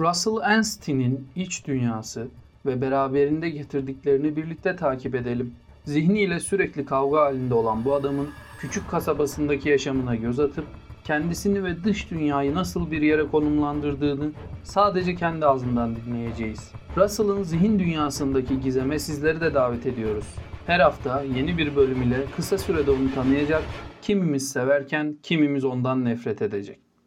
Russell Einstein'in iç dünyası ve beraberinde getirdiklerini birlikte takip edelim. Zihniyle sürekli kavga halinde olan bu adamın küçük kasabasındaki yaşamına göz atıp kendisini ve dış dünyayı nasıl bir yere konumlandırdığını sadece kendi ağzından dinleyeceğiz. Russell'ın zihin dünyasındaki gizeme sizleri de davet ediyoruz. Her hafta yeni bir bölüm ile kısa sürede onu tanıyacak, kimimiz severken kimimiz ondan nefret edecek.